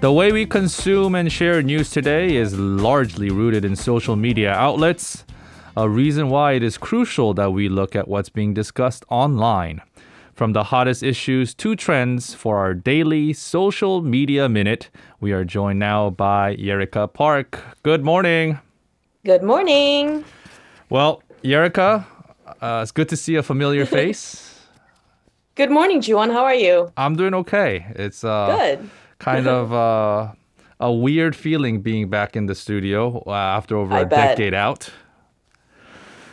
The way we consume and share news today is largely rooted in social media outlets, a reason why it is crucial that we look at what's being discussed online. From the hottest issues to trends for our daily social media minute, we are joined now by Yerika Park. Good morning. Good morning. Well, Yerika, uh, it's good to see a familiar face. Good morning, Juan. How are you? I'm doing okay. It's uh, Good. Kind of uh, a weird feeling being back in the studio uh, after over I a bet. decade out.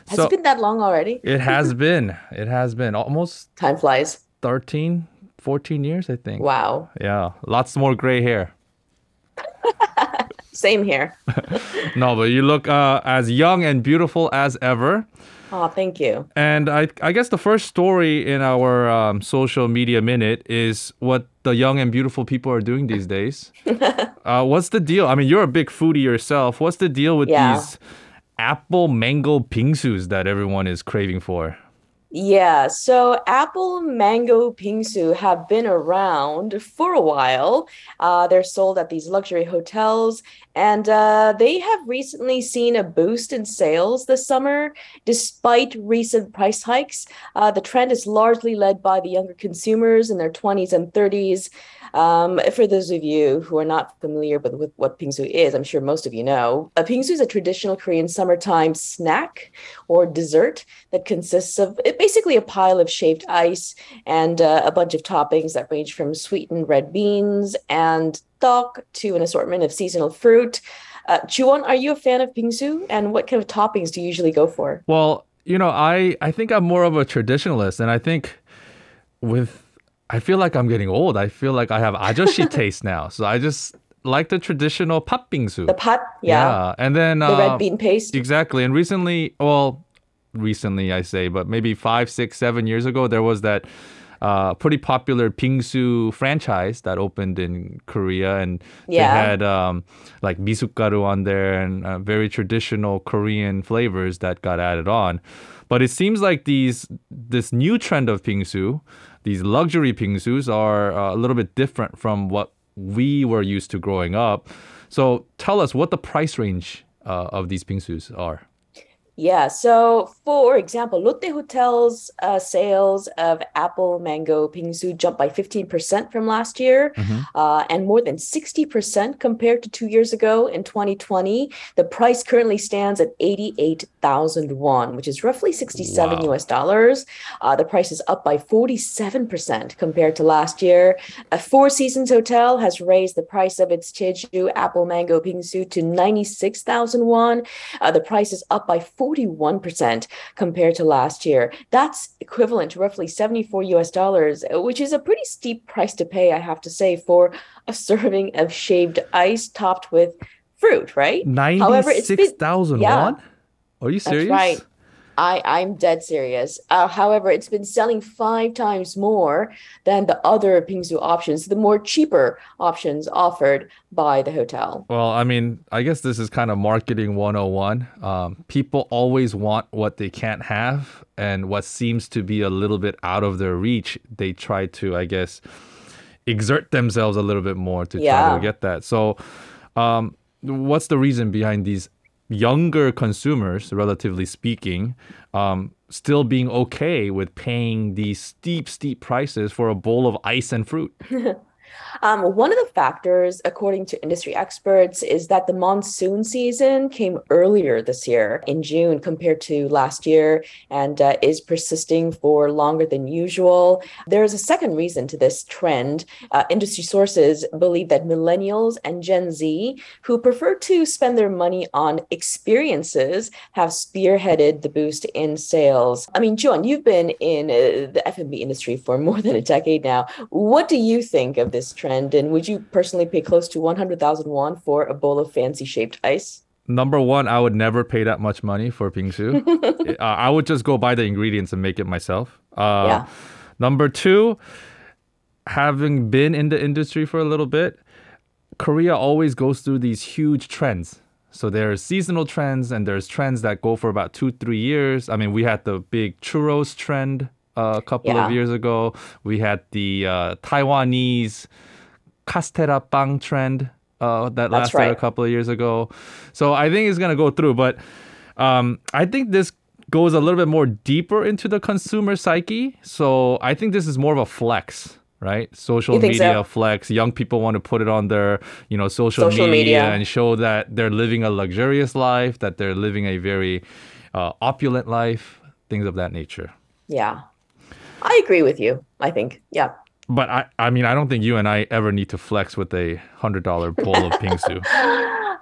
Has it been that long already? it has been. It has been almost Time flies. 13, 14 years, I think. Wow. Yeah, lots more gray hair. Same here. No, but you look uh, as young and beautiful as ever. Oh, thank you. And I, I guess the first story in our um, social media minute is what the young and beautiful people are doing these days. uh, what's the deal? I mean, you're a big foodie yourself. What's the deal with Yeah. these apple mango bingsus that everyone is craving for? Yeah, so apple mango bingsu have been around for a while. Uh, they're sold at these luxury hotels, and uh, they have recently seen a boost in sales this summer, despite recent price hikes. Uh, the trend is largely led by the younger consumers in their 20s and 30s. Um, for those of you who are not familiar with, with what bingsu is, I'm sure most of you know. A bingsu is a traditional Korean summertime snack or dessert that consists of basically a pile of shaved ice and uh, a bunch of toppings that range from sweetened red beans and tteok to an assortment of seasonal fruit. Uh, Chuan, are you a fan of bingsu? And what kind of toppings do you usually go for? Well, you know, I, I think I'm more of a traditionalist, and I think with I feel like I'm getting old. I feel like I have ajoshi taste now, so I just like the traditional patbingsu. The pot, yeah, and then the uh, red bean paste. Exactly, and recently, well, recently I say, but maybe five, six, seven years ago, there was that. Uh, pretty popular Bingsu franchise that opened in Korea, and they had um, like misukgaru on there and uh, very traditional Korean flavors that got added on. But it seems like these this new trend of Bingsu, these luxury Bingsus, are uh, a little bit different from what we were used to growing up. So tell us what the price range uh, of these Bingsus are. Yeah, so for example, Lotte Hotel's uh, sales of apple mango bingsu jumped by 15% from last year uh, and more than 60% compared to two years ago in 2020. The price currently stands at 88,000 won, which is roughly 67 Wow. US dollars. Uh, the price is up by 47% compared to last year. A Four Seasons Hotel has raised the price of its Jeju apple mango bingsu to 96,000 won. Uh, the price is up by 41% compared to last year. That's equivalent to roughly 74 US dollars, which is a pretty steep price to pay, I have to say, for a serving of shaved ice topped with fruit, right? However, it's been- Ninety-six thousand yeah. won. Are you serious? That's right. I, I'm dead serious. Uh, however, it's been selling five times more than the other Bingsu options, the more cheaper options offered by the hotel. Well, I mean, I guess this is kind of marketing 101. Um, people always want what they can't have, and what seems to be a little bit out of their reach, they try to, I guess, exert themselves a little bit more to try to get that. So, um, what's the reason behind these younger consumers, relatively speaking, um, still being okay with paying these steep, steep prices for a bowl of ice and fruit? Um, one of the factors, according to industry experts, is that the monsoon season came earlier this year in June compared to last year and uh, is persisting for longer than usual. There is a second reason to this trend. Uh, industry sources believe that millennials and Gen Z, who prefer to spend their money on experiences, have spearheaded the boost in sales. I mean, John, you've been in uh, the F&B industry for more than a decade now. What do you think of this trend? And would you personally pay close to 100,000 won for a bowl of fancy shaped ice? Number one, I would never pay that much money for bingsu. uh, I would just go buy the ingredients and make it myself. Uh, Yeah. Number two, having been in the industry for a little bit, Korea always goes through these huge trends. So there's seasonal trends and there's trends that go for about two, three years. I mean, we had the big churros trend a couple Yeah. of years ago. We had the uh, Taiwanese castera bang trend uh, that That's lasted right. a couple of years ago. So I think it's gonna go through, but um, I think this goes a little bit more deeper into the consumer psyche. So I think this is more of a flex. Right, social media so? flex. Young people want to put it on their, you know, social, Social media, media. and show that they're living a luxurious life, that they're living a very uh, opulent life, things of that nature. Yeah. I agree with you, I think. Yeah. But I, I mean, I don't think you and I ever need to flex with a hundred dollar bowl of bingsu.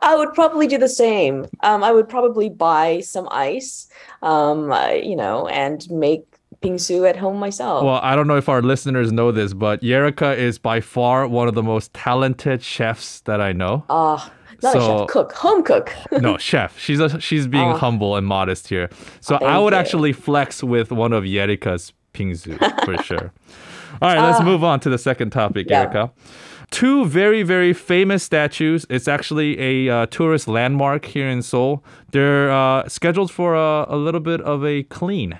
I would probably do the same. Um, I would probably buy some ice, um, uh, you know, and make bingsu at home myself. Well, I don't know if our listeners know this, but Yerika is by far one of the most talented chefs that I know. Ah, not a chef, cook, home cook. No, chef. She's a, she's being Oh. humble and modest here. So I would you. actually flex with one of Yerika's bingsu for sure. All right, let's move on to the second topic, Ah. Yeah. Erika. Two very, very famous statues. It's actually a uh, tourist landmark here in Seoul. They're uh, scheduled for a, a little bit of a clean.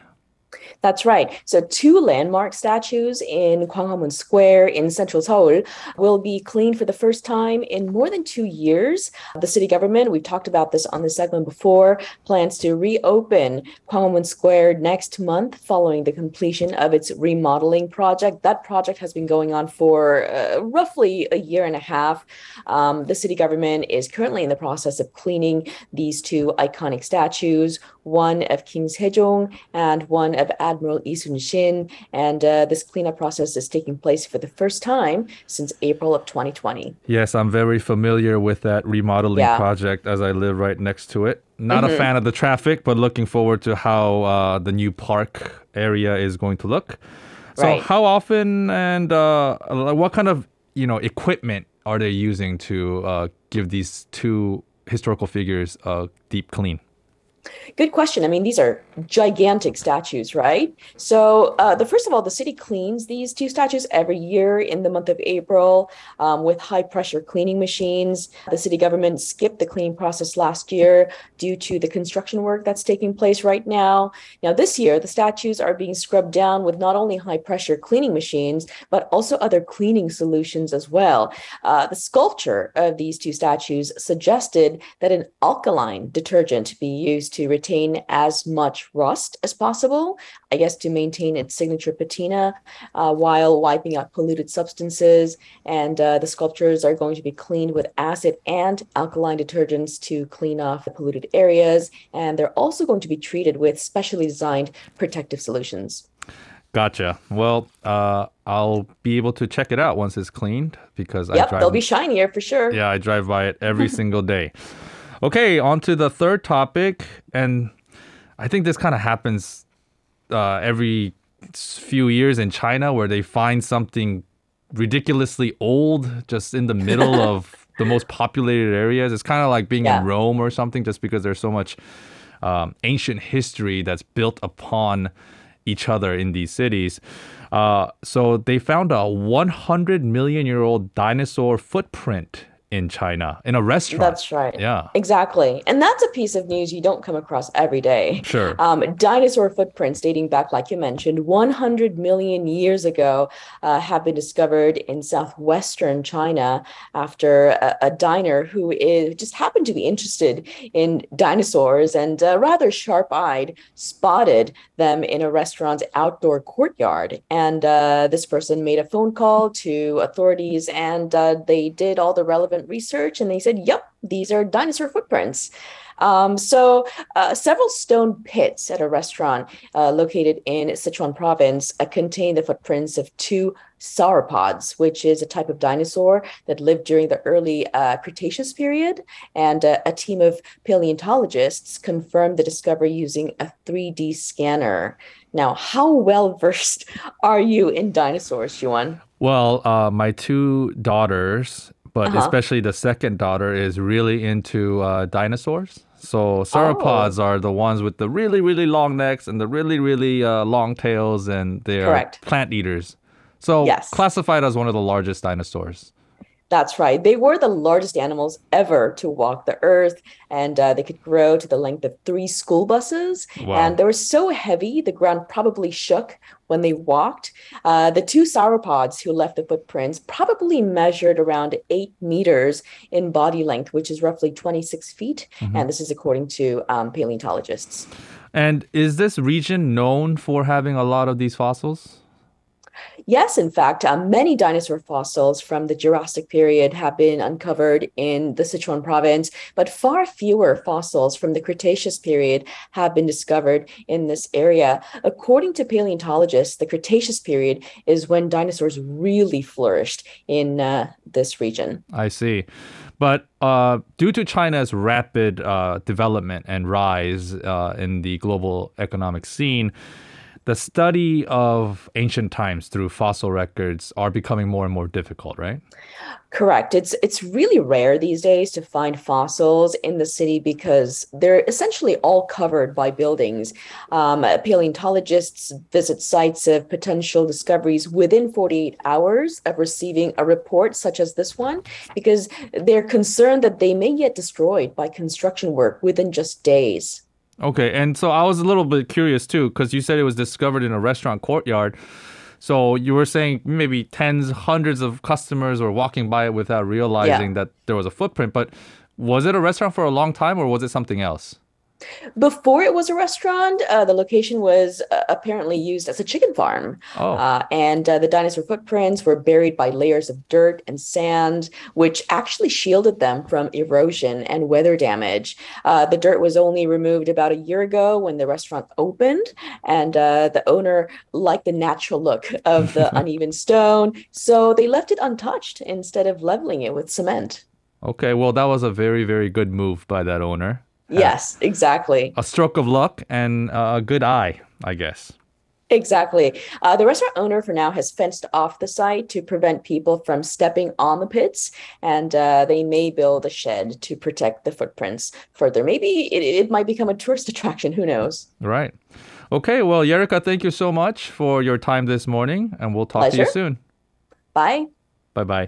That's right. So two landmark statues in Gwanghwamun Square in central Seoul will be cleaned for the first time in more than two years. The city government, we've talked about this on the segment before, plans to reopen Gwanghwamun Square next month following the completion of its remodeling project. That project has been going on for uh, roughly a year and a half. Um, the city government is currently in the process of cleaning these two iconic statues, one of King Sejong and one of Admiral Lee Sun-shin. And uh, this cleanup process is taking place for the first time since April of 2020. Yes, I'm very familiar with that remodeling Yeah. project as I live right next to it. Not a fan of the traffic, but looking forward to how uh, the new park area is going to look. So, Right. how often and uh, what kind of you know equipment are they using to uh, give these two historical figures a deep clean? Good question. I mean, these are gigantic statues, right? So, uh, the first of all, the city cleans these two statues every year in the month of April um, with high pressure cleaning machines. The city government skipped the cleaning process last year due to the construction work that's taking place right now. Now, this year, the statues are being scrubbed down with not only high pressure cleaning machines, but also other cleaning solutions as well. Uh, the sculpture of these two statues suggested that an alkaline detergent be used to retain as much rust as possible, I guess to maintain its signature patina uh, while wiping out polluted substances. And uh, the sculptures are going to be cleaned with acid and alkaline detergents to clean off the polluted areas. And they're also going to be treated with specially designed protective solutions. Gotcha. Well, uh, I'll be able to check it out once it's cleaned because I Yep, drive. they'll be shinier for sure. Yeah, I drive by it every single day. Okay, on to the third topic. And I think this kind of happens uh, every few years in China where they find something ridiculously old just in the middle of the most populated areas. It's kind of like being Yeah. in Rome or something just because there's so much um, ancient history that's built upon each other in these cities. Uh, so they found a 100 million year old dinosaur footprint in China in a restaurant. That's right. Yeah. Exactly. And that's a piece of news you don't come across every day. Sure. Um, dinosaur footprints dating back, like you mentioned, 100 million years ago uh, have been discovered in southwestern China after a, a diner who is, just happened to be interested in dinosaurs and uh, rather sharp eyed spotted them in a restaurant's outdoor courtyard. And uh, this person made a phone call to authorities and uh, they did all the relevant research and they said, yep, these are dinosaur footprints. Um, so, uh, several stone pits at a restaurant uh, located in Sichuan province uh, contain the footprints of two sauropods, which is a type of dinosaur that lived during the early uh, Cretaceous period. And uh, a team of paleontologists confirmed the discovery using a 3D scanner. Now, how well versed are you in dinosaurs, Yuan? Well, uh, my two daughters, but Uh-huh. especially the second daughter, is really into uh, dinosaurs. So Oh. sauropods are the ones with the really, really long necks and the really, really uh, long tails, and they are Correct. plant eaters. So Yes. classified as one of the largest dinosaurs. That's right. They were the largest animals ever to walk the earth, and uh, they could grow to the length of three school buses. Wow. And they were so heavy, the ground probably shook when they walked. Uh, the two sauropods who left the footprints probably measured around eight meters in body length, which is roughly 26 feet. And this is according to um, paleontologists. And is this region known for having a lot of these fossils? Yes, in fact, uh, many dinosaur fossils from the Jurassic period have been uncovered in the Sichuan province, but far fewer fossils from the Cretaceous period have been discovered in this area. According to paleontologists, the Cretaceous period is when dinosaurs really flourished in uh, this region. I see. But uh, due to China's rapid uh, development and rise uh, in the global economic scene, the study of ancient times through fossil records are becoming more and more difficult, right? Correct. It's it's really rare these days to find fossils in the city because they're essentially all covered by buildings. Um, paleontologists visit sites of potential discoveries within 48 hours of receiving a report such as this one because they're concerned that they may get destroyed by construction work within just days. Okay, and so I was a little bit curious too, because you said it was discovered in a restaurant courtyard. So you were saying maybe tens, hundreds of customers were walking by it without realizing that there was a footprint. But was it a restaurant for a long time, or was it something else? Before it was a restaurant, uh, the location was uh, apparently used as a chicken farm. Oh. Uh, and uh, the dinosaur footprints were buried by layers of dirt and sand, which actually shielded them from erosion and weather damage. Uh, the dirt was only removed about a year ago when the restaurant opened, and uh, the owner liked the natural look of the uneven stone, so they left it untouched instead of leveling it with cement. Okay, well, that was a very, very good move by that owner. Yes, exactly. A stroke of luck and a good eye, I guess. Exactly. Uh, the restaurant owner for now has fenced off the site to prevent people from stepping on the pits, and uh, they may build a shed to protect the footprints further. Maybe it, it might become a tourist attraction. Who knows? Right. Okay, well, Yerika, thank you so much for your time this morning, and we'll talk to you soon. Bye. Bye bye.